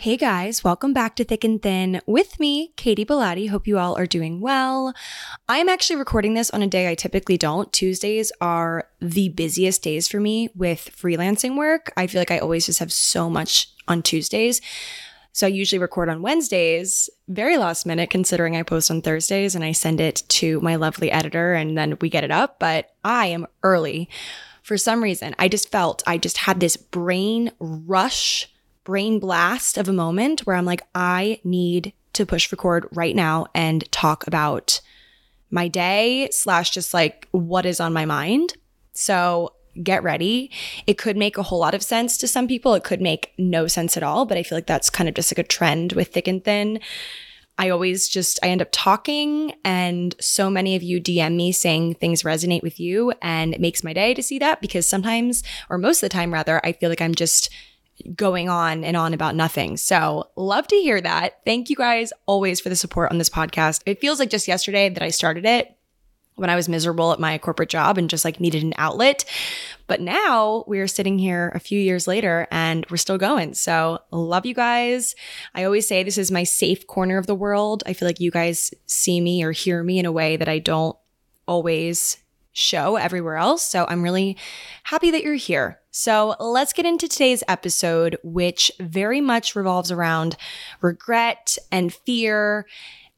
Hey guys, welcome back to Thick and Thin with me, Katie Bellotti. Hope you all are doing well. I am actually recording this on a day I typically don't. Tuesdays are the busiest days for me with freelancing work. I feel like I always just have so much on Tuesdays. So I usually record on Wednesdays, very last minute considering I post on Thursdays and I send it to my lovely editor and then we get it up, but I am early. For some reason, I just felt I just had this brain rush brain blast of a moment where I'm like, I need to push record right now and talk about my day slash just like what is on my mind. So get ready. It could make a whole lot of sense to some people. It could make no sense at all, but I feel like that's kind of just like a trend with thick and thin. I always just I end up talking and so many of you DM me saying things resonate with you and it makes my day to see that because sometimes or most of the time rather I feel like I'm just going on and on about nothing. So, love to hear that. Thank you guys always for the support on this podcast. It feels like just yesterday that I started it when I was miserable at my corporate job and just like needed an outlet. But now we are sitting here a few years later and we're still going. So, love you guys. I always say this is my safe corner of the world. I feel like you guys see me or hear me in a way that I don't always show everywhere else. So, I'm really happy that you're here. So let's get into today's episode, which very much revolves around regret and fear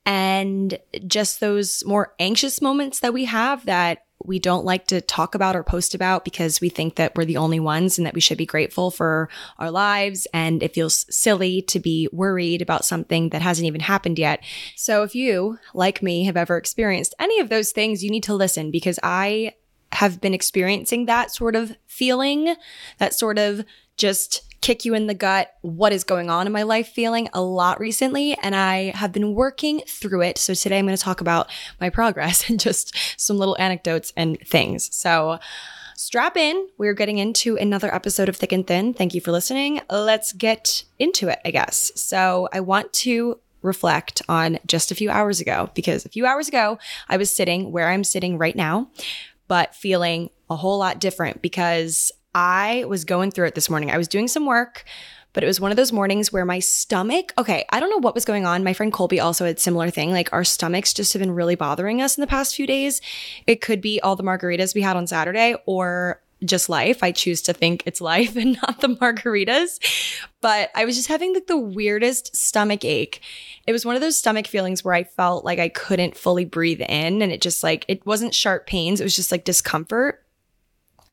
and just those more anxious moments that we have that we don't like to talk about or post about because we think that we're the only ones and that we should be grateful for our lives. And it feels silly to be worried about something that hasn't even happened yet. So if you, like me, have ever experienced any of those things, you need to listen because I have been experiencing that sort of feeling, that sort of just kick you in the gut, what is going on in my life feeling a lot recently. And I have been working through it. So today I'm going to talk about my progress and just some little anecdotes and things. So, strap in. We're getting into another episode of Thick and Thin. Thank you for listening. Let's get into it, I guess. So, I want to reflect on just a few hours ago because a few hours ago, I was sitting where I'm sitting right now, but feeling a whole lot different because I was going through it this morning. I was doing some work but it was one of those mornings where my stomach, okay, I don't know what was going on. My friend Colby also had similar thing. Like our stomachs just have been really bothering us in the past few days. It could be all the margaritas we had on Saturday or just life. I choose to think it's life and not the margaritas. But I was just having like the weirdest stomach ache. It was one of those stomach feelings where I felt like I couldn't fully breathe in and it just like it wasn't sharp pains, it was just like discomfort.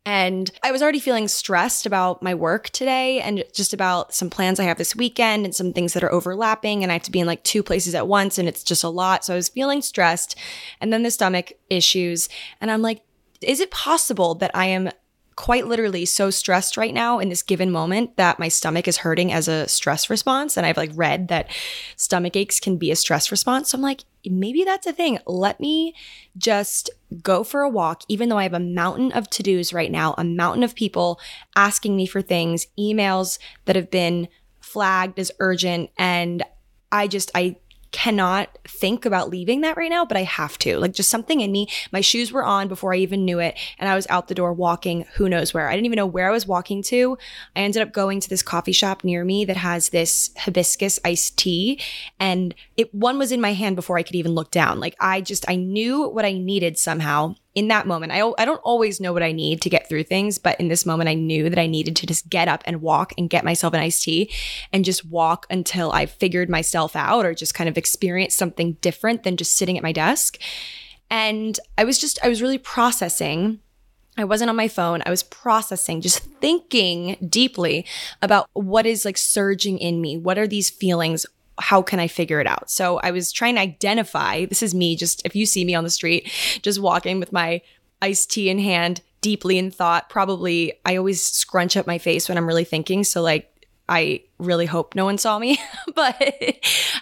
And I was already feeling stressed about my work today and just about some plans I have this weekend and some things that are overlapping. And I have to be in like two places at once and it's just a lot. So I was feeling stressed. And then the stomach issues. And I'm like, is it possible that I am quite literally so stressed right now in this given moment that my stomach is hurting as a stress response. And I've like read that stomach aches can be a stress response. So I'm like, maybe that's a thing. Let me just go for a walk, even though I have a mountain of to dos right now, a mountain of people asking me for things, emails that have been flagged as urgent. And I just, I cannot think about leaving that right now, but I have to. Like just something in me. My shoes were on before I even knew it. And I was out the door walking who knows where. I didn't even know where I was walking to. I ended up going to this coffee shop near me that has this hibiscus iced tea. And it one was in my hand before I could even look down. Like I just I knew what I needed somehow in that moment, I, I don't always know what I need to get through things, but in this moment, I knew that I needed to just get up and walk and get myself an iced tea and just walk until I figured myself out or just kind of experienced something different than just sitting at my desk. And I was just, I was really processing. I wasn't on my phone. I was processing, just thinking deeply about what is like surging in me. What are these feelings? How can I figure it out? So I was trying to identify this is me, just if you see me on the street, just walking with my iced tea in hand, deeply in thought. Probably I always scrunch up my face when I'm really thinking. So, like, I really hope no one saw me, but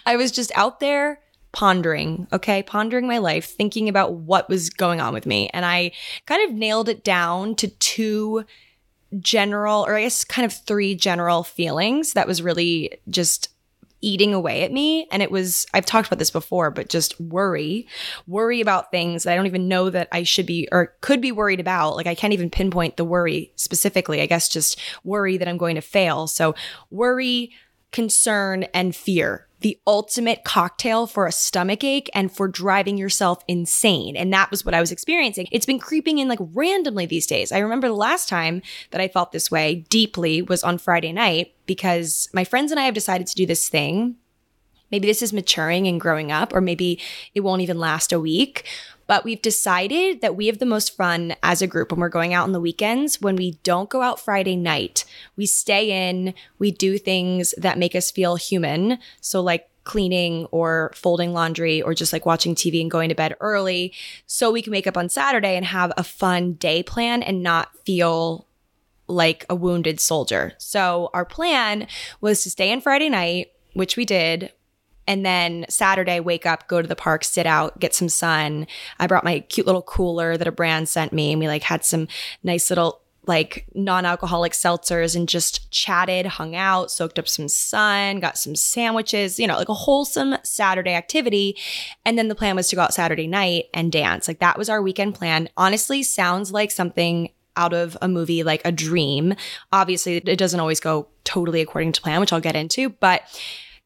I was just out there pondering, okay, pondering my life, thinking about what was going on with me. And I kind of nailed it down to two general, or I guess kind of three general feelings that was really just eating away at me. And it was, I've talked about this before, but just worry, worry about things that I don't even know that I should be or could be worried about. Like I can't even pinpoint the worry specifically. I guess just worry that I'm going to fail. So worry, concern, and fear the ultimate cocktail for a stomach ache and for driving yourself insane. And that was what I was experiencing. It's been creeping in like randomly these days. I remember the last time that I felt this way deeply was on Friday night because my friends and I have decided to do this thing. Maybe this is maturing and growing up, or maybe it won't even last a week. But we've decided that we have the most fun as a group when we're going out on the weekends when we don't go out Friday night. We stay in, we do things that make us feel human. So, like cleaning or folding laundry or just like watching TV and going to bed early so we can wake up on Saturday and have a fun day plan and not feel like a wounded soldier. So, our plan was to stay in Friday night, which we did and then Saturday, wake up, go to the park, sit out, get some sun. I brought my cute little cooler that a brand sent me, and we like had some nice little like non-alcoholic seltzers and just chatted, hung out, soaked up some sun, got some sandwiches, you know, like a wholesome Saturday activity. And then the plan was to go out Saturday night and dance. Like that was our weekend plan. Honestly, sounds like something out of a movie like a dream. Obviously, it doesn't always go totally according to plan, which I'll get into, but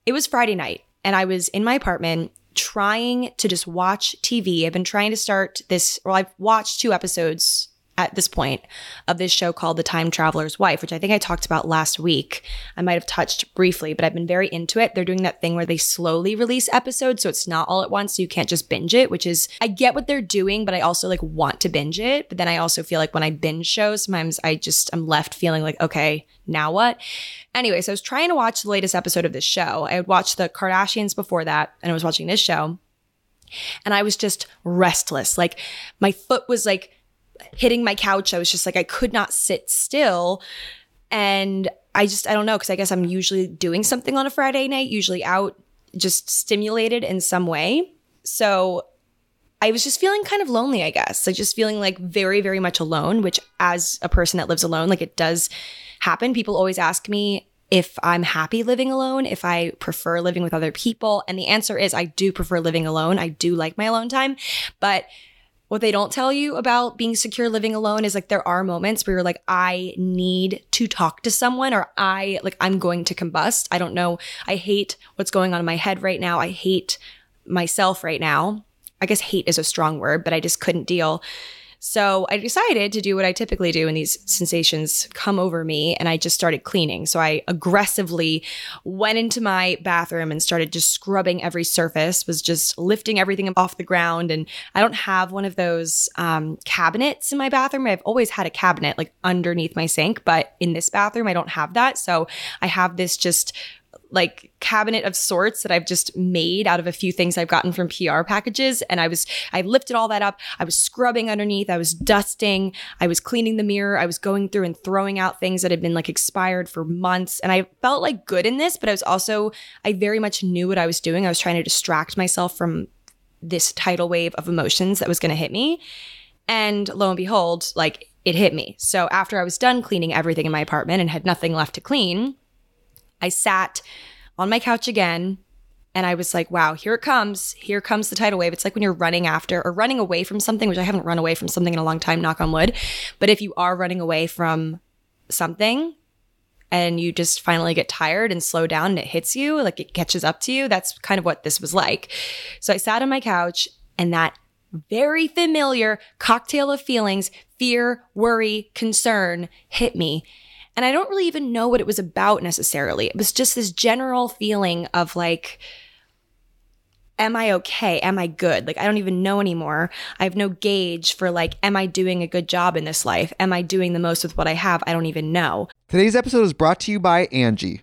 it was Friday night and I was in my apartment trying to just watch TV. I've been trying to start this, well, I've watched two episodes at this point of this show called The Time Traveler's Wife, which I think I talked about last week. I might have touched briefly, but I've been very into it. They're doing that thing where they slowly release episodes, so it's not all at once, so you can't just binge it, which is I get what they're doing, but I also like want to binge it. But then I also feel like when I binge shows, sometimes I just I'm left feeling like, okay, now what? Anyway, so I was trying to watch the latest episode of this show. I had watched the Kardashians before that, and I was watching this show. And I was just restless. Like my foot was like hitting my couch. I was just like, I could not sit still. And I just, I don't know, because I guess I'm usually doing something on a Friday night, usually out, just stimulated in some way. So I was just feeling kind of lonely, I guess. Like just feeling like very, very much alone, which as a person that lives alone, like it does happen. People always ask me if I'm happy living alone, if I prefer living with other people. And the answer is I do prefer living alone. I do like my alone time. But what they don't tell you about being secure living alone is like there are moments where you're like, I need to talk to someone or I like I'm going to combust. I don't know. I hate what's going on in my head right now. I hate myself right now. I guess hate is a strong word, but I just couldn't deal. So I decided to do what I typically do when these sensations come over me, and I just started cleaning. So I aggressively went into my bathroom and started just scrubbing every surface, was just lifting everything off the ground. And I don't have one of those um, cabinets in my bathroom. I've always had a cabinet like underneath my sink, but in this bathroom, I don't have that. So I have this just like cabinet of sorts that I've just made out of a few things I've gotten from PR packages. And I was, I lifted all that up. I was scrubbing underneath. I was dusting. I was cleaning the mirror. I was going through and throwing out things that had been like expired for months. And I felt like good in this, but I was also, I very much knew what I was doing. I was trying to distract myself from this tidal wave of emotions that was going to hit me. And lo and behold, like it hit me. So after I was done cleaning everything in my apartment and had nothing left to clean, I sat on my couch again and I was like, wow, here it comes. Here comes the tidal wave. It's like when you're running after or running away from something, which I haven't run away from something in a long time, knock on wood. But if you are running away from something and you just finally get tired and slow down and it hits you, like it catches up to you, that's kind of what this was like. So I sat on my couch and that very familiar cocktail of feelings, fear, worry, concern hit me. And I don't really even know what it was about necessarily. It was just this general feeling of like, am I okay? Am I good? Like, I don't even know anymore. I have no gauge for like, am I doing a good job in this life? Am I doing the most with what I have? I don't even know. Today's episode is brought to you by Angie.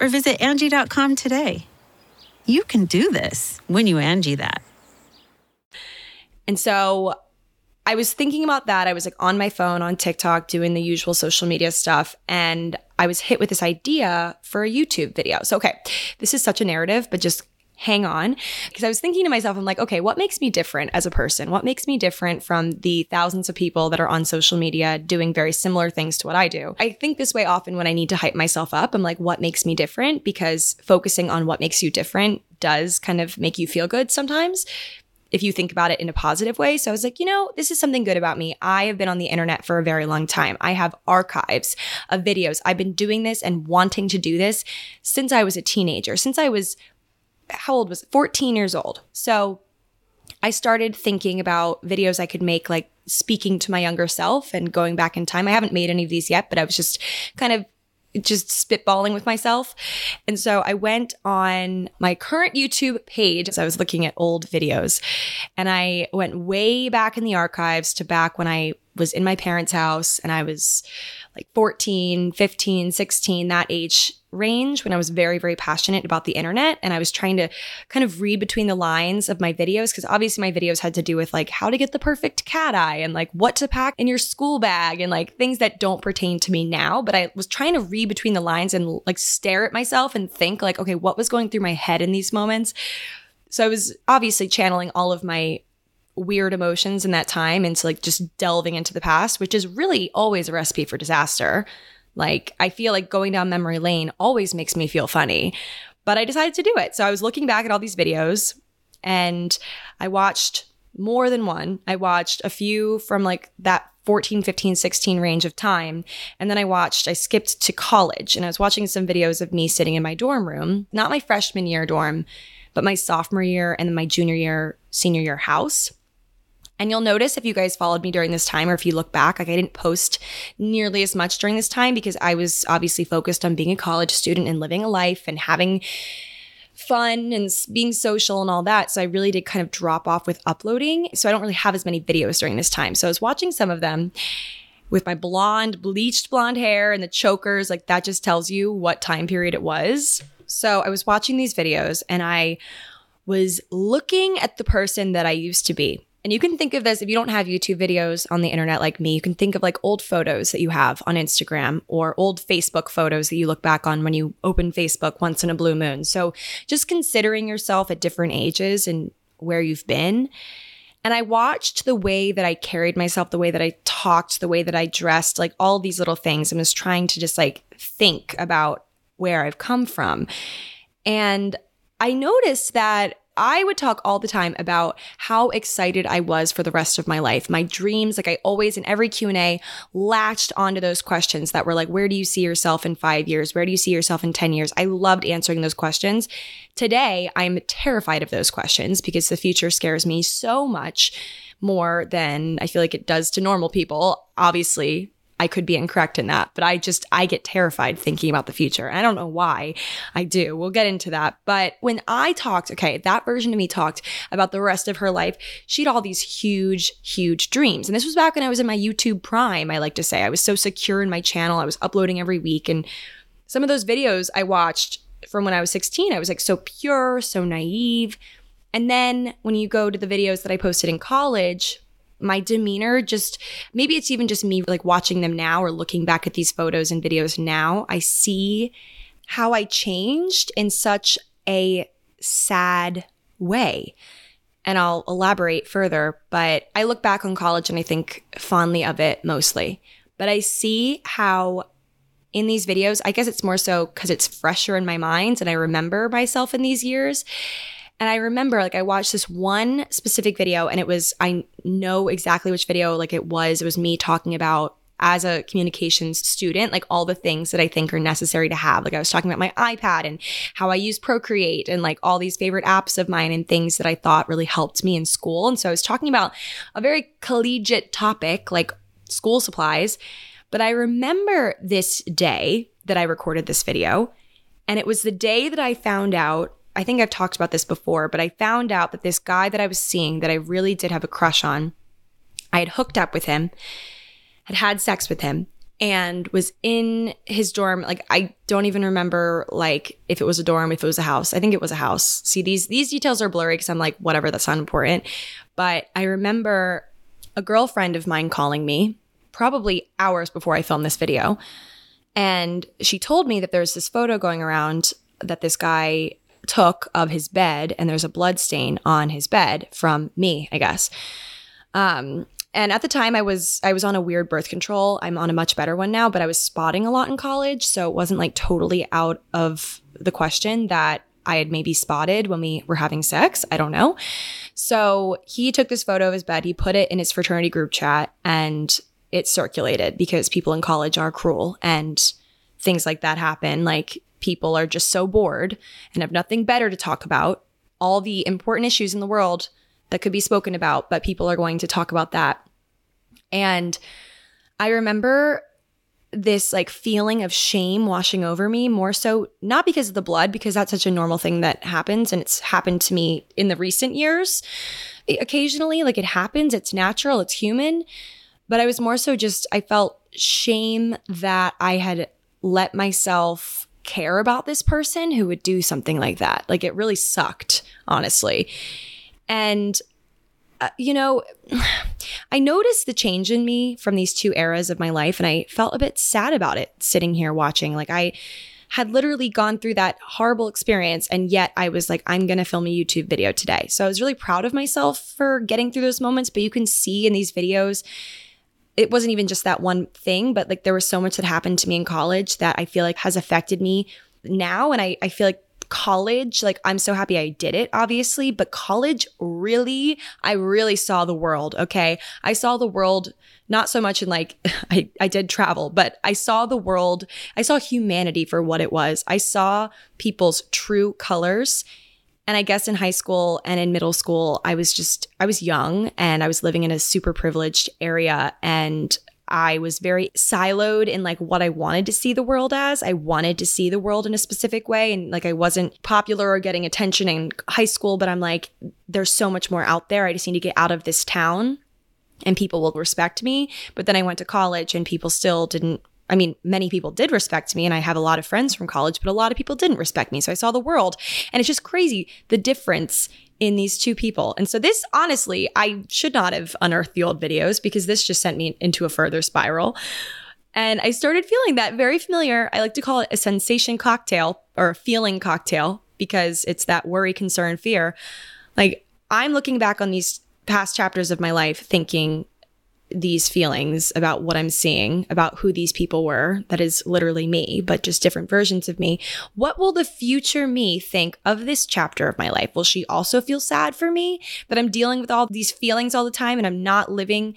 or visit Angie.com today. You can do this when you Angie that. And so I was thinking about that. I was like on my phone on TikTok doing the usual social media stuff. And I was hit with this idea for a YouTube video. So, okay, this is such a narrative, but just hang on. Because I was thinking to myself, I'm like, okay, what makes me different as a person? What makes me different from the thousands of people that are on social media doing very similar things to what I do? I think this way often when I need to hype myself up. I'm like, what makes me different? Because focusing on what makes you different does kind of make you feel good sometimes if you think about it in a positive way. So I was like, you know, this is something good about me. I have been on the internet for a very long time. I have archives of videos. I've been doing this and wanting to do this since I was a teenager, since I was how old was it? 14 years old. So I started thinking about videos I could make, like speaking to my younger self and going back in time. I haven't made any of these yet, but I was just kind of just spitballing with myself. And so I went on my current YouTube page as I was looking at old videos and I went way back in the archives to back when I was in my parents' house and I was like 14, 15, 16, that age range when I was very, very passionate about the internet. And I was trying to kind of read between the lines of my videos because obviously my videos had to do with like how to get the perfect cat eye and like what to pack in your school bag and like things that don't pertain to me now. But I was trying to read between the lines and like stare at myself and think like, okay, what was going through my head in these moments? So I was obviously channeling all of my weird emotions in that time into like just delving into the past, which is really always a recipe for disaster. Like, I feel like going down memory lane always makes me feel funny, but I decided to do it. So I was looking back at all these videos and I watched more than one. I watched a few from like that 14, 15, 16 range of time. And then I watched, I skipped to college and I was watching some videos of me sitting in my dorm room, not my freshman year dorm, but my sophomore year and then my junior year, senior year house. And you'll notice if you guys followed me during this time or if you look back, like I didn't post nearly as much during this time because I was obviously focused on being a college student and living a life and having fun and being social and all that. So I really did kind of drop off with uploading. So I don't really have as many videos during this time. So I was watching some of them with my blonde, bleached blonde hair and the chokers. Like that just tells you what time period it was. So I was watching these videos and I was looking at the person that I used to be. And you can think of this if you don't have YouTube videos on the internet like me, you can think of like old photos that you have on Instagram or old Facebook photos that you look back on when you open Facebook once in a blue moon. So just considering yourself at different ages and where you've been. And I watched the way that I carried myself, the way that I talked, the way that I dressed, like all these little things. I was trying to just like think about where I've come from. And I noticed that I would talk all the time about how excited I was for the rest of my life. My dreams, like I always in every Q&A latched onto those questions that were like where do you see yourself in 5 years? Where do you see yourself in 10 years? I loved answering those questions. Today, I'm terrified of those questions because the future scares me so much more than I feel like it does to normal people. Obviously, I could be incorrect in that, but I just, I get terrified thinking about the future. I don't know why I do. We'll get into that. But when I talked, okay, that version of me talked about the rest of her life, she had all these huge, huge dreams. And this was back when I was in my YouTube prime, I like to say. I was so secure in my channel. I was uploading every week. And some of those videos I watched from when I was 16, I was like so pure, so naive. And then when you go to the videos that I posted in college, my demeanor just maybe it's even just me like watching them now or looking back at these photos and videos now i see how i changed in such a sad way. And i'll elaborate further but i look back on college and i think fondly of it mostly. But i see how in these videos i guess it's more so because it's fresher in my mind and i remember myself in these years and I remember like I watched this one specific video and it was, I know exactly which video like it was. It was me talking about as a communications student, like all the things that I think are necessary to have. Like I was talking about my iPad and how I use Procreate and like all these favorite apps of mine and things that I thought really helped me in school. And so I was talking about a very collegiate topic like school supplies. But I remember this day that I recorded this video. And it was the day that I found out I think I've talked about this before, but I found out that this guy that I was seeing that I really did have a crush on, I had hooked up with him, had had sex with him, and was in his dorm. Like I don't even remember like if it was a dorm, if it was a house. I think it was a house. See these these details are blurry because I'm like whatever, that's not important. But I remember a girlfriend of mine calling me probably hours before I filmed this video. And she told me that there's this photo going around that this guy took of his bed, and there's a blood stain on his bed from me, I guess. Um, and at the time I was I was on a weird birth control. I'm on a much better one now, but I was spotting a lot in college, so it wasn't like totally out of the question that I had maybe spotted when we were having sex. I don't know. So he took this photo of his bed, he put it in his fraternity group chat, and it circulated because people in college are cruel and things like that happen. Like people are just so bored and have nothing better to talk about, all the important issues in the world that could be spoken about, but people are going to talk about that. And I remember this like feeling of shame washing over me more so not because of the blood because that's such a normal thing that happens and it's happened to me in the recent years occasionally like it happens it's natural it's human but i was more so just i felt shame that i had let myself care about this person who would do something like that like it really sucked honestly and uh, you know, I noticed the change in me from these two eras of my life, and I felt a bit sad about it sitting here watching. Like, I had literally gone through that horrible experience, and yet I was like, I'm going to film a YouTube video today. So I was really proud of myself for getting through those moments. But you can see in these videos, it wasn't even just that one thing, but like there was so much that happened to me in college that I feel like has affected me now. And I, I feel like college, like I'm so happy I did it, obviously, but college really, I really saw the world. Okay. I saw the world not so much in like, I, I did travel, but I saw the world, I saw humanity for what it was. I saw people's true colors. And I guess in high school and in middle school, I was just, I was young and I was living in a super privileged area. And I was very siloed in like what I wanted to see the world as. I wanted to see the world in a specific way. And like I wasn't popular or getting attention in high school, but I'm like, there's so much more out there. I just need to get out of this town and people will respect me. But then I went to college and people still didn't. I mean, many people did respect me, and I have a lot of friends from college, but a lot of people didn't respect me. So I saw the world, and it's just crazy the difference in these two people. And so this honestly, I should not have unearthed the old videos because this just sent me into a further spiral. And I started feeling that very familiar. I like to call it a sensation cocktail or a feeling cocktail because it's that worry, concern, fear. Like I'm looking back on these past chapters of my life thinking, these feelings about what I'm seeing, about who these people were. That is literally me, but just different versions of me. What will the future me think of this chapter of my life? Will she also feel sad for me that I'm dealing with all these feelings all the time and I'm not living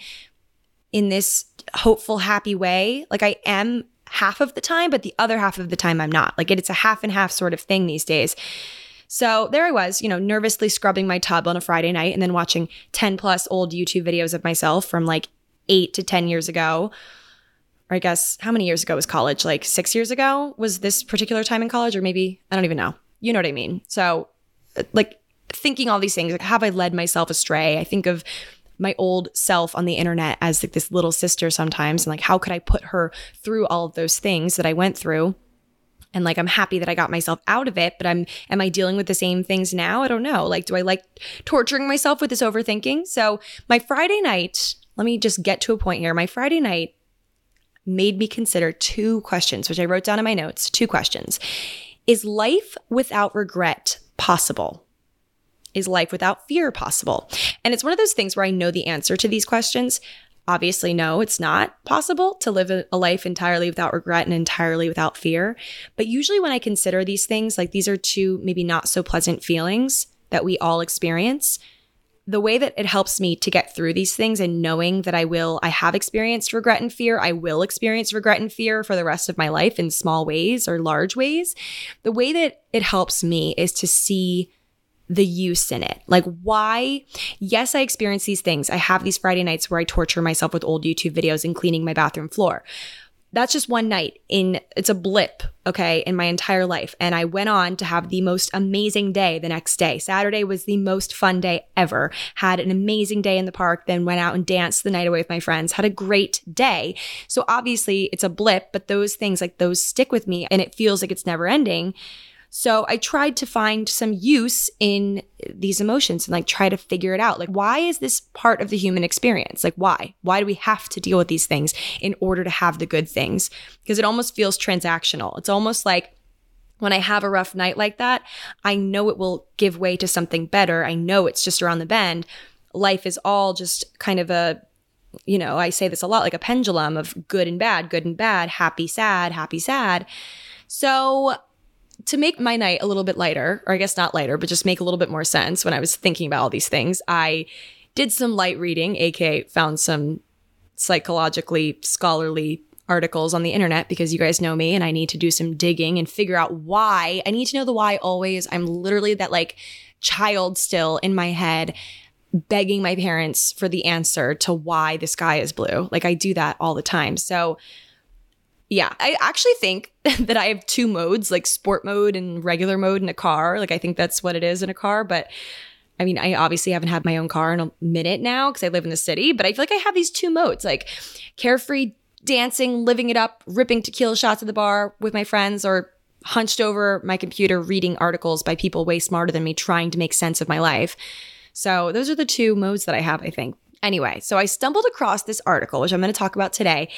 in this hopeful, happy way? Like I am half of the time, but the other half of the time I'm not. Like it's a half and half sort of thing these days. So there I was, you know, nervously scrubbing my tub on a Friday night and then watching 10 plus old YouTube videos of myself from like eight to 10 years ago, or I guess how many years ago was college? Like six years ago was this particular time in college, or maybe I don't even know. You know what I mean? So, like thinking all these things, like have I led myself astray? I think of my old self on the internet as like this little sister sometimes, and like how could I put her through all of those things that I went through? and like I'm happy that I got myself out of it, but I'm am I dealing with the same things now? I don't know. Like do I like torturing myself with this overthinking? So, my Friday night let me just get to a point here. My Friday night made me consider two questions, which I wrote down in my notes. Two questions. Is life without regret possible? Is life without fear possible? And it's one of those things where I know the answer to these questions. Obviously, no, it's not possible to live a life entirely without regret and entirely without fear. But usually, when I consider these things, like these are two maybe not so pleasant feelings that we all experience, the way that it helps me to get through these things and knowing that I will, I have experienced regret and fear, I will experience regret and fear for the rest of my life in small ways or large ways. The way that it helps me is to see the use in it. Like, why? Yes, I experience these things. I have these Friday nights where I torture myself with old YouTube videos and cleaning my bathroom floor that's just one night in it's a blip okay in my entire life. And i went on to have the most amazing day the next day. Saturday was the most fun day ever. Had an amazing day in the park then went out and danced the night away with my friends. Had a great day. So obviously it's a blip but those things like those stick with me and it feels like it's never ending so I tried to find some use in these emotions and like try to figure it out. Like, why is this part of the human experience? Like, why? Why do we have to deal with these things in order to have the good things? Because it almost feels transactional. It's almost like, when I have a rough night like that, I know it will give way to something better. I know it's just around the bend. Life is all just kind of a you know, I say this a lot like a pendulum of good and bad, good and bad, happy, sad, happy, sad. So to make my night a little bit lighter, or I guess not lighter, but just make a little bit more sense when I was thinking about all these things, I did some light reading, aka found some psychologically scholarly articles on the internet because you guys know me and I need to do some digging and figure out why. I need to know the why always. I'm literally that like child still in my head begging my parents for the answer to why the sky is blue. Like I do that all the time. So Yeah, I actually think that I have two modes, like sport mode and regular mode in a car. Like I think that's what it is in a car, but I mean, I obviously haven't had my own car in a minute now because I live in the city, but I feel like I have these two modes, like carefree dancing, living it up, ripping tequila shots at the bar with my friends or hunched over my computer reading articles by people way smarter than me trying to make sense of my life. So those are the two modes that I have, I think. Anyway, so I stumbled across this article, which I'm going to talk about today.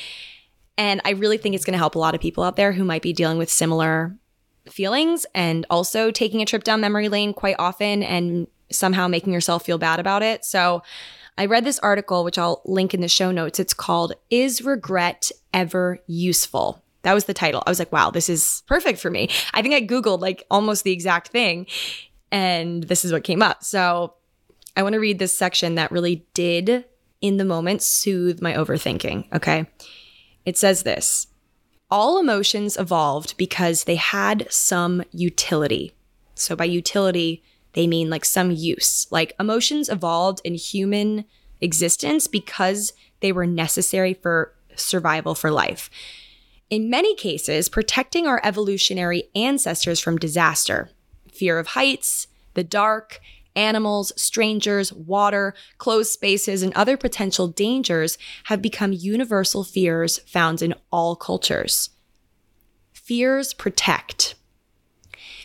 And I really think it's going to help a lot of people out there who might be dealing with similar feelings and also taking a trip down memory lane quite often and somehow making yourself feel bad about it. So I read this article, which I'll link in the show notes. It's called Is Regret Ever Useful? That was the title. I was like, wow, this is perfect for me. I think I Googled like almost the exact thing, and this is what came up. So I want to read this section that really did, in the moment, soothe my overthinking. Okay. It says this All emotions evolved because they had some utility. So by utility, they mean like some use. Like emotions evolved in human existence because they were necessary for survival for life. In many cases, protecting our evolutionary ancestors from disaster, fear of heights, the dark, animals, strangers, water, closed spaces, and other potential dangers have become universal fears found in all cultures. Fears protect.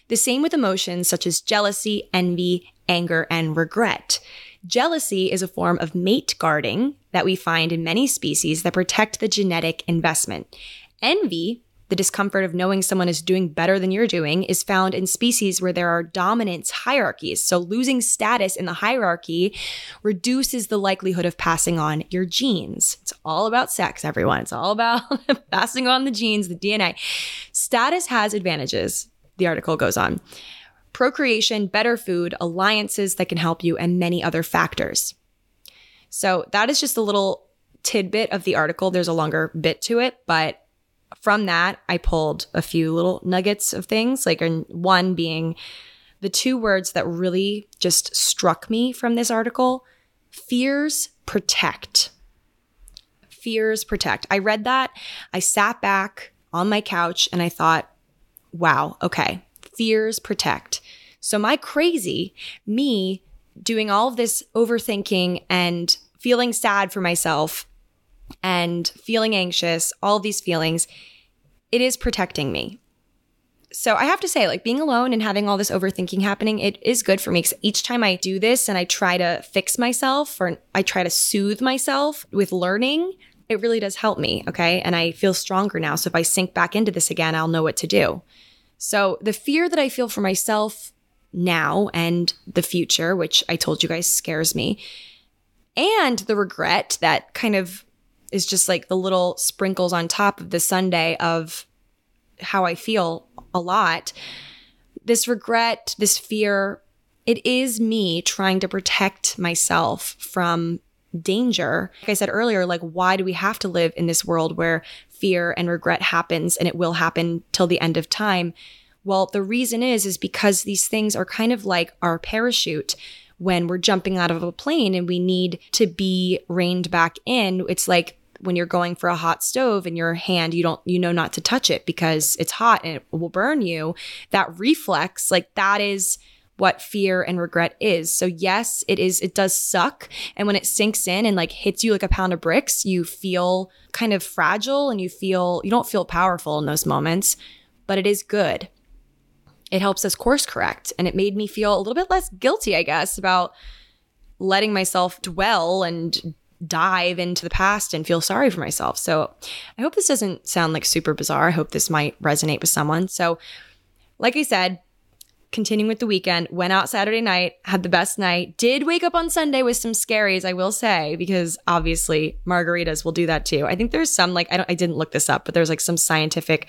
The same with emotions such as jealousy, envy, anger, and regret. Jealousy is a form of mate guarding that we find in many species that protect the genetic investment. Envy, the discomfort of knowing someone is doing better than you're doing, is found in species where there are dominance hierarchies. So losing status in the hierarchy reduces the likelihood of passing on your genes. It's all about sex, everyone. It's all about passing on the genes, the DNA. Status has advantages the article goes on. Procreation, better food, alliances that can help you, and many other factors. So that is just a little tidbit of the article. There's a longer bit to it, but from that, I pulled a few little nuggets of things, like one being the two words that really just struck me from this article fears protect. Fears protect. I read that. I sat back on my couch and I thought, wow, okay, fears protect. So, my crazy, me doing all of this overthinking and feeling sad for myself and feeling anxious, all these feelings, it is protecting me. So I have to say, like being alone and having all this overthinking happening, it is good for me because each time I do this and I try to fix myself or I try to soothe myself with learning, it really does help me. Okay. And I feel stronger now. So if I sink back into this again, I'll know what to do. So the fear that I feel for myself now and the future, which I told you guys scares me, and the regret that kind of is just like the little sprinkles on top of the sundae of how I feel a lot. This regret, this fear, it is me trying to protect myself from danger. Like I said earlier, like, why do we have to live in this world where fear and regret happens and it will happen till the end of time? Well, the reason is, is because these things are kind of like our parachute when we're jumping out of a plane and we need to be reined back in. It's like when you're going for a hot stove and your hand you don't you know not to touch it because it's hot and it will burn you that reflex like that is what fear and regret is. So yes, it is it does suck and when it sinks in and like hits you like a pound of bricks, you feel kind of fragile and you feel you don't feel powerful in those moments, but it is good. It helps us course correct and it made me feel a little bit less guilty, I guess, about letting myself dwell and dive into the past and feel sorry for myself. So I hope this doesn't sound like super bizarre. I hope this might resonate with someone. So, like I said, continuing with the weekend, went out Saturday night, had the best night, did wake up on Sunday with some scaries, I will say, because obviously margaritas will do that too. I think there's some like I don't I didn't look this up, but there's like some scientific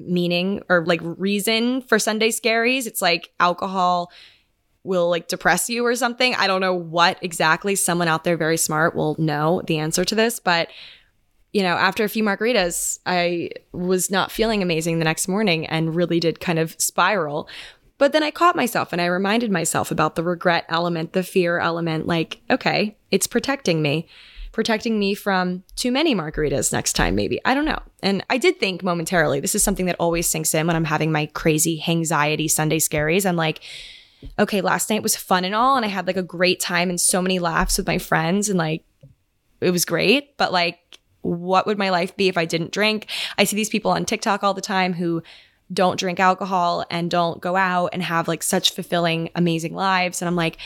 meaning or like reason for Sunday scaries. It's like alcohol will like depress you or something. I don't know what exactly. Someone out there very smart will know the answer to this, but you know, after a few margaritas, I was not feeling amazing the next morning and really did kind of spiral. But then I caught myself and I reminded myself about the regret element, the fear element like, okay, it's protecting me. Protecting me from too many margaritas next time, maybe. I don't know. And I did think momentarily, this is something that always sinks in when I'm having my crazy anxiety Sunday scaries. I'm like, okay, last night was fun and all, and I had like a great time and so many laughs with my friends, and like it was great. But like, what would my life be if I didn't drink? I see these people on TikTok all the time who don't drink alcohol and don't go out and have like such fulfilling, amazing lives. And I'm like,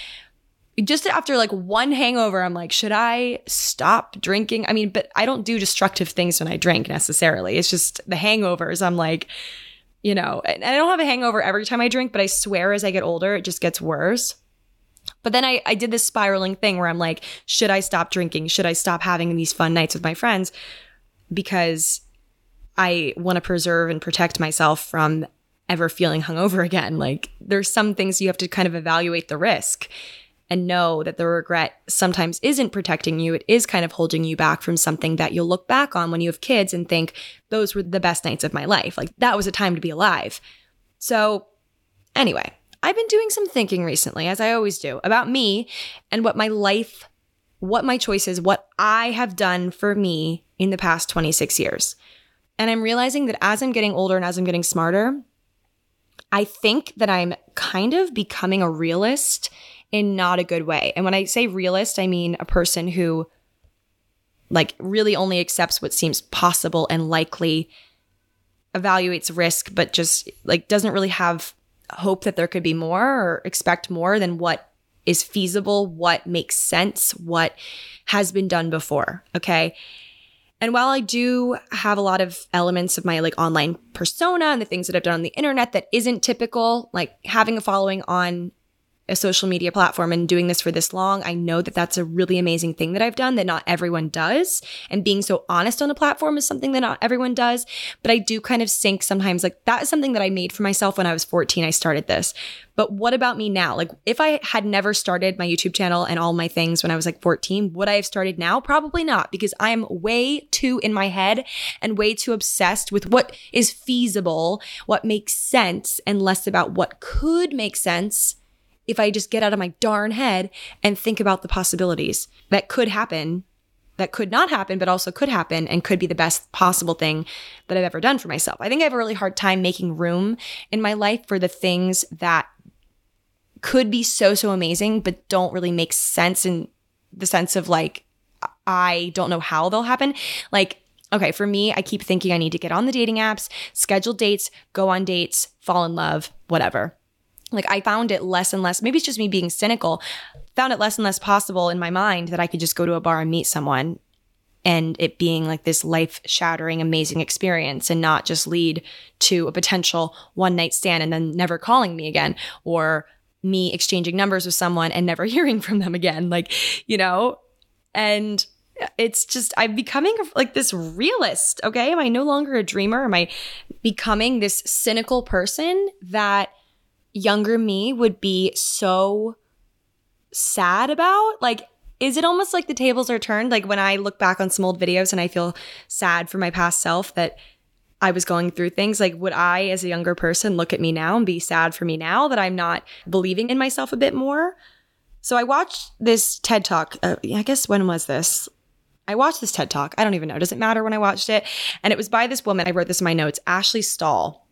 just after like one hangover, I'm like, should I stop drinking? I mean, but I don't do destructive things when I drink necessarily. It's just the hangovers. I'm like, you know, and I don't have a hangover every time I drink, but I swear as I get older, it just gets worse. But then I, I did this spiraling thing where I'm like, should I stop drinking? Should I stop having these fun nights with my friends? Because I want to preserve and protect myself from ever feeling hungover again. Like there's some things you have to kind of evaluate the risk and know that the regret sometimes isn't protecting you. It is kind of holding you back from something that you'll look back on when you have kids and think, those were the best nights of my life. Like that was a time to be alive. So, anyway, I've been doing some thinking recently, as I always do, about me and what my life, what my choices, what I have done for me in the past 26 years. And I'm realizing that as I'm getting older and as I'm getting smarter, I think that I'm kind of becoming a realist in not a good way. And when I say realist, I mean a person who like really only accepts what seems possible and likely, evaluates risk, but just like doesn't really have hope that there could be more or expect more than what is feasible, what makes sense, what has been done before. Okay. And while I do have a lot of elements of my like online persona and the things that I've done on the internet that isn't typical, like having a following on a social media platform and doing this for this long, I know that that's a really amazing thing that I've done that not everyone does. And being so honest on a platform is something that not everyone does. But I do kind of sink sometimes. Like that is something that I made for myself when I was 14. I started this. But what about me now? Like if I had never started my YouTube channel and all my things when I was like 14, would I have started now? Probably not because I'm way too in my head and way too obsessed with what is feasible, what makes sense, and less about what could make sense if I just get out of my darn head and think about the possibilities that could happen, that could not happen, but also could happen and could be the best possible thing that I've ever done for myself. I think I have a really hard time making room in my life for the things that could be so, so amazing, but don't really make sense in the sense of like, I don't know how they'll happen. Like, okay, for me, I keep thinking I need to get on the dating apps, schedule dates, go on dates, fall in love, whatever like I found it less and less, maybe it's just me being cynical, found it less and less possible in my mind that I could just go to a bar and meet someone and it being like this life shattering, amazing experience and not just lead to a potential one night stand and then never calling me again or me exchanging numbers with someone and never hearing from them again. Like, you know, and it's just I'm becoming like this realist. Okay. Am I no longer a dreamer? Am I becoming this cynical person that younger me would be so sad about? Like, is it almost like the tables are turned? Like when I look back on some old videos and I feel sad for my past self that I was going through things, like would I, as a younger person, look at me now and be sad for me now that I'm not believing in myself a bit more? So I watched this TED Talk. Uh, I guess when was this? I watched this TED Talk. I don't even know. Does it matter when I watched it? And it was by this woman. I wrote this in my notes, Ashley Stahl.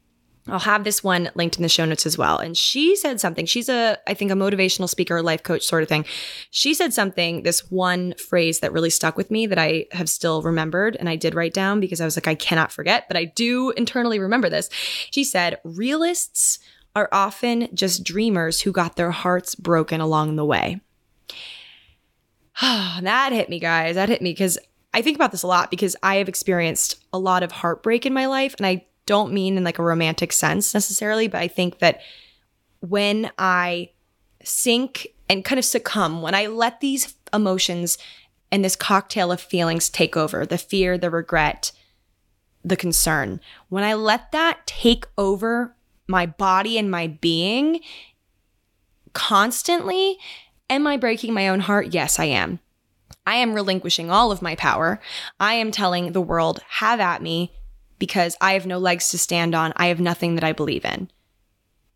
I'll have this one linked in the show notes as well. And she said something. She's a, I think, a motivational speaker, life coach sort of thing. She said something, this one phrase that really stuck with me that I have still remembered and I did write down because I was like, I cannot forget, but I do internally remember this. She said, realists are often just dreamers who got their hearts broken along the way. that hit me, guys. That hit me because I think about this a lot because I have experienced a lot of heartbreak in my life and I don't mean in like a romantic sense necessarily, but I think that when I sink and kind of succumb, when I let these emotions and this cocktail of feelings take over the fear, the regret, the concern when I let that take over my body and my being constantly, am I breaking my own heart? Yes, I am. I am relinquishing all of my power. I am telling the world, have at me, because I have no legs to stand on. I have nothing that I believe in.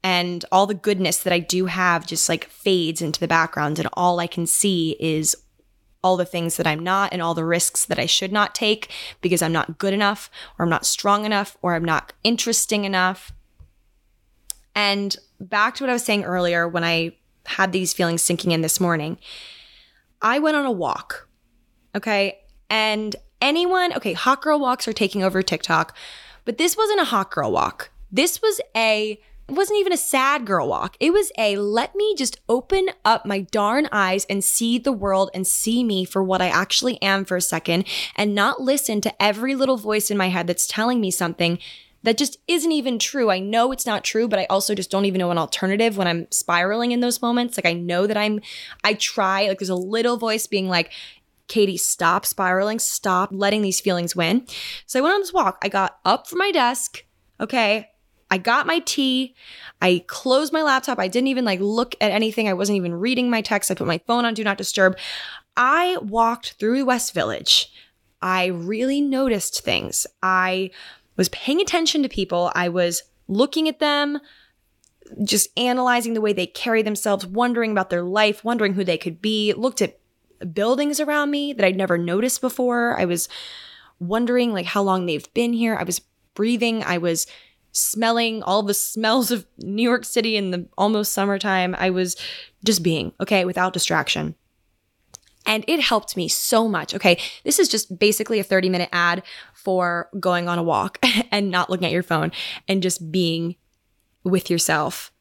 And all the goodness that I do have just like fades into the background, and all I can see is all the things that I'm not and all the risks that I should not take because I'm not good enough or I'm not strong enough or I'm not interesting enough. And back to what I was saying earlier when I had these feelings sinking in this morning, I went on a walk. Okay. And anyone, okay, hot girl walks are taking over TikTok, but this wasn't a hot girl walk. This was a it wasn't even a sad girl walk. It was a let me just open up my darn eyes and see the world and see me for what I actually am for a second and not listen to every little voice in my head that's telling me something that just isn't even true. I know it's not true, but I also just don't even know an alternative when I'm spiraling in those moments. Like I know that I'm, I try, like there's a little voice being like, Katie, stop spiraling, stop letting these feelings win. So I went on this walk. I got up from my desk. Okay. I got my tea. I closed my laptop. I didn't even like look at anything. I wasn't even reading my text. I put my phone on do not disturb. I walked through West Village. I really noticed things. I was paying attention to people. I was looking at them, just analyzing the way they carry themselves, wondering about their life, wondering who they could be. Looked at buildings around me that I'd never noticed before. I was wondering like how long they've been here. I was breathing. I was smelling all the smells of New York City in the almost summertime. I was just being, okay, without distraction. And it helped me so much. Okay, this is just basically a 30 minute ad for going on a walk and not looking at your phone and just being with yourself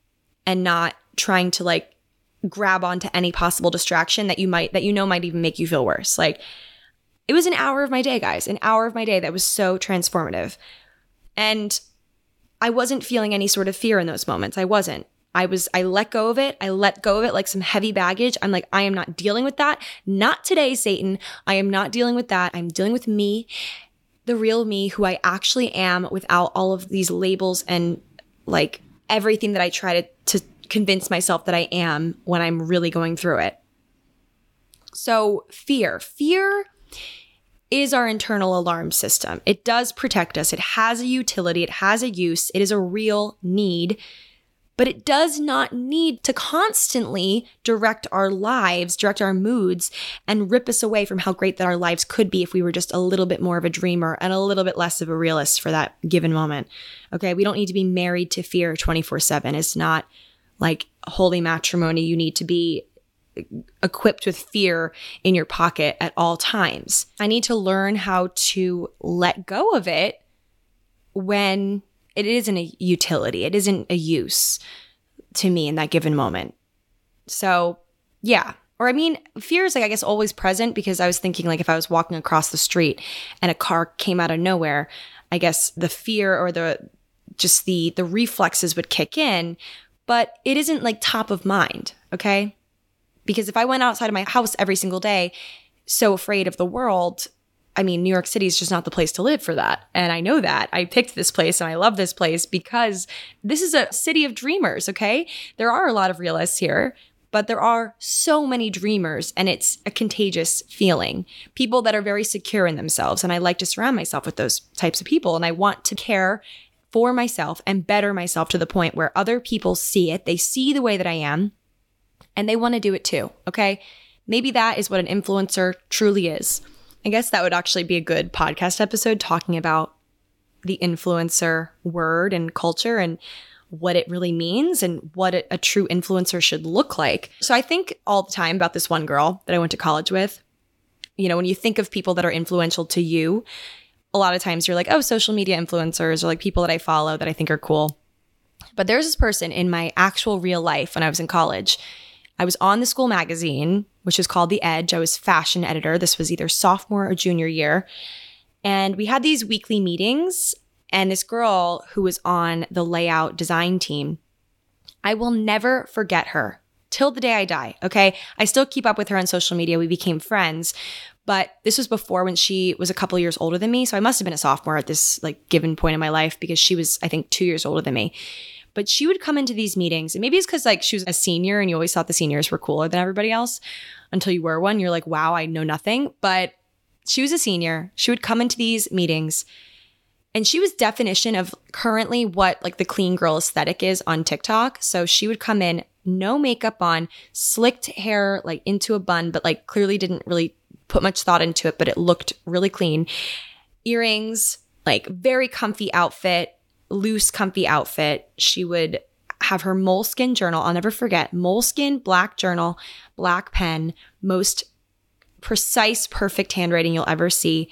and not trying to like grab onto any possible distraction that you might, that you know might even make you feel worse. Like, it was an hour of my day, guys, an hour of my day that was so transformative. And I wasn't feeling any sort of fear in those moments. I wasn't. I was, I let go of it. I let go of it like some heavy baggage. I'm like, I am not dealing with that. Not today, Satan. I am not dealing with that. I'm dealing with me, the real me, who I actually am without all of these labels and like everything that I try to, to convince myself that I am when I'm really going through it. So, fear. Fear is our internal alarm system. It does protect us. It has a utility. It has a use. It is a real need, but it does not need to constantly direct our lives, direct our moods, and rip us away from how great that our lives could be if we were just a little bit more of a dreamer and a little bit less of a realist for that given moment. Okay. We don't need to be married to fear 24 7. It's not like holy matrimony. You need to be equipped with fear in your pocket at all times. I need to learn how to let go of it when it isn't a utility, it isn't a use to me in that given moment. So, yeah. Or I mean, fear is like I guess always present because I was thinking like if I was walking across the street and a car came out of nowhere, I guess the fear or the just the the reflexes would kick in, but it isn't like top of mind, okay? Because if I went outside of my house every single day, so afraid of the world, I mean, New York City is just not the place to live for that. And I know that. I picked this place and I love this place because this is a city of dreamers, okay? There are a lot of realists here, but there are so many dreamers and it's a contagious feeling. People that are very secure in themselves. And I like to surround myself with those types of people. And I want to care for myself and better myself to the point where other people see it. They see the way that I am and they want to do it too. Okay. Maybe that is what an influencer truly is. I guess that would actually be a good podcast episode talking about the influencer word and culture and what it really means and what a, true influencer should look like. So I think all the time about this one girl that I went to college with. You know, when you think of people that are influential to you, a lot of times you're like, oh, social media influencers or like people that I follow that I think are cool. But there's this person in my actual real life when I was in college I was on the school magazine, which is called The Edge. I was fashion editor. This was either sophomore or junior year. And we had these weekly meetings. And this girl who was on the layout design team, I will never forget her till the day I die. Okay. I still keep up with her on social media. We became friends. But this was before when she was a couple years older than me. So I must have been a sophomore at this like given point in my life because she was, I think, two years older than me. But she would come into these meetings, and maybe it's because like she was a senior and you always thought the seniors were cooler than everybody else until you were one. You're like, wow, I know nothing. But she was a senior. She would come into these meetings and she was definition of currently what like the clean girl aesthetic is on TikTok. So she would come in, no makeup on, slicked hair like into a bun, but like clearly didn't really put much thought into it, but it looked really clean. Earrings, like very comfy outfit, loose, comfy outfit. She would have her Moleskine journal. I'll never forget Moleskine, black journal, black pen, most precise, perfect handwriting you'll ever see.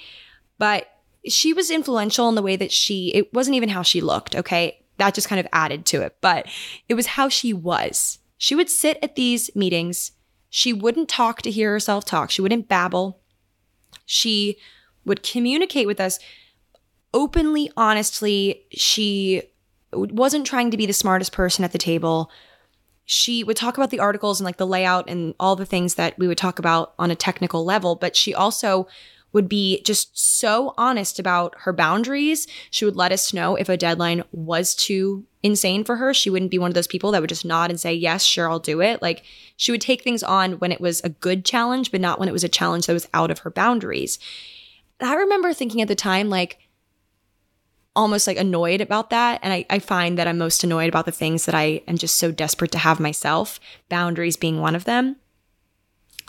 But she was influential in the way that she, it wasn't even how she looked, okay? That just kind of added to it, but it was how she was. She would sit at these meetings. She wouldn't talk to hear herself talk. She wouldn't babble. She would communicate with us openly, honestly. She wasn't trying to be the smartest person at the table. She would talk about the articles and like the layout and all the things that we would talk about on a technical level, but she also would be just so honest about her boundaries. She would let us know if a deadline was too insane for her. She wouldn't be one of those people that would just nod and say, Yes, sure, I'll do it. Like she would take things on when it was a good challenge, but not when it was a challenge that was out of her boundaries. I remember thinking at the time, like, almost like annoyed about that. And I, I find that I'm most annoyed about the things that I am just so desperate to have myself, boundaries being one of them.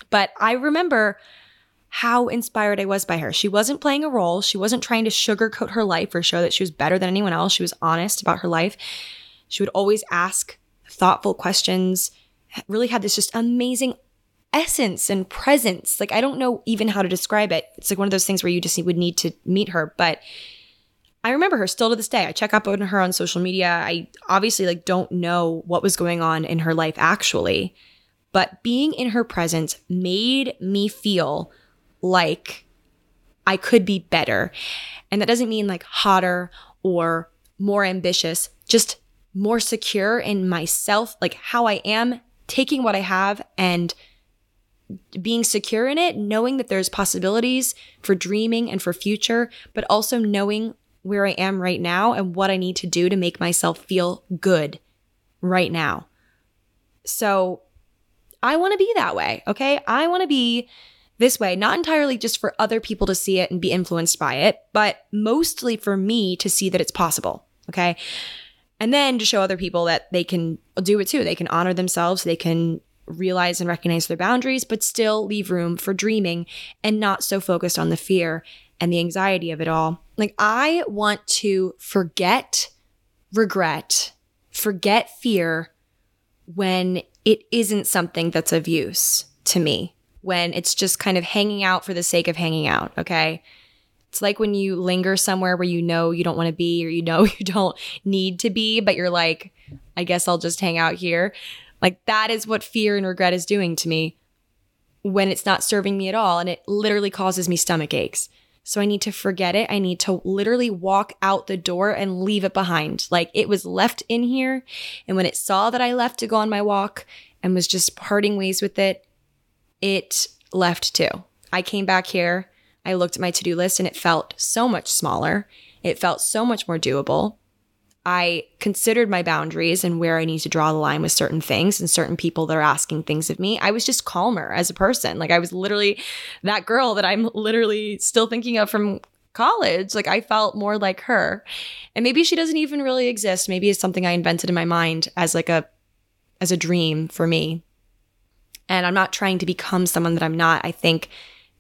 But I remember how inspired I was by her. She wasn't playing a role. She wasn't trying to sugarcoat her life or show that she was better than anyone else. She was honest about her life. She would always ask thoughtful questions, really had this just amazing essence and presence. Like, I don't know even how to describe it. It's like one of those things where you just would need to meet her. But I remember her still to this day. I check up on her on social media. I obviously like don't know what was going on in her life actually, but being in her presence made me feel like I could be better. And that doesn't mean like hotter or more ambitious, just more secure in myself, like how I am, taking what I have and being secure in it, knowing that there's possibilities for dreaming and for future, but also knowing where I am right now and what I need to do to make myself feel good right now. So I want to be that way, okay? I want to be this way, not entirely just for other people to see it and be influenced by it, but mostly for me to see that it's possible, okay? And then to show other people that they can do it too. They can honor themselves, they can realize and recognize their boundaries, but still leave room for dreaming and not so focused on the fear and the anxiety of it all. Like, I want to forget regret, forget fear when it isn't something that's of use to me, when it's just kind of hanging out for the sake of hanging out. Okay. It's like when you linger somewhere where you know you don't want to be or you know you don't need to be, but you're like, I guess I'll just hang out here. Like, that is what fear and regret is doing to me when it's not serving me at all. And it literally causes me stomach aches. So I need to forget it. I need to literally walk out the door and leave it behind. Like it was left in here. And when it saw that I left to go on my walk and was just parting ways with it, it left too. I came back here. I looked at my to do list and it felt so much smaller. It felt so much more doable. I considered my boundaries and where I need to draw the line with certain things and certain people that are asking things of me. I was just calmer as a person. Like I was literally that girl that I'm literally still thinking of from college. Like I felt more like her. And maybe she doesn't even really exist. Maybe it's something I invented in my mind as like a as a dream for me. And I'm not trying to become someone that I'm not. I think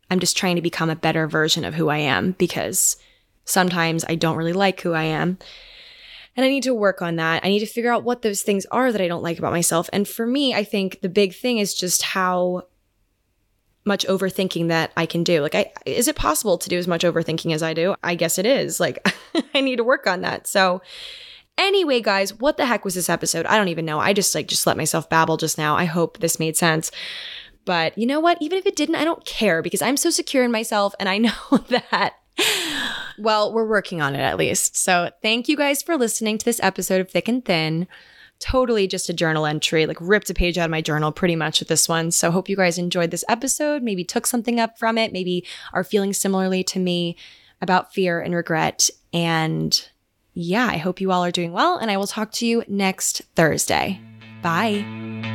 I'm just trying to become a better version of who I am because sometimes I don't really like who I am. And I need to work on that. I need to figure out what those things are that I don't like about myself. And for me, I think the big thing is just how much overthinking that I can do. Like I is it possible to do as much overthinking as I do? I guess it is. Like I need to work on that. So anyway, guys, what the heck was this episode? I don't even know. I just like just let myself babble just now. I hope this made sense. But you know what? Even if it didn't, I don't care because I'm so secure in myself and I know that well, we're working on it at least. So thank you guys for listening to this episode of Thick and Thin. Totally just a journal entry, like ripped a page out of my journal pretty much with this one. So hope you guys enjoyed this episode, maybe took something up from it, maybe are feeling similarly to me about fear and regret. And yeah, I hope you all are doing well, and I will talk to you next Thursday. Bye.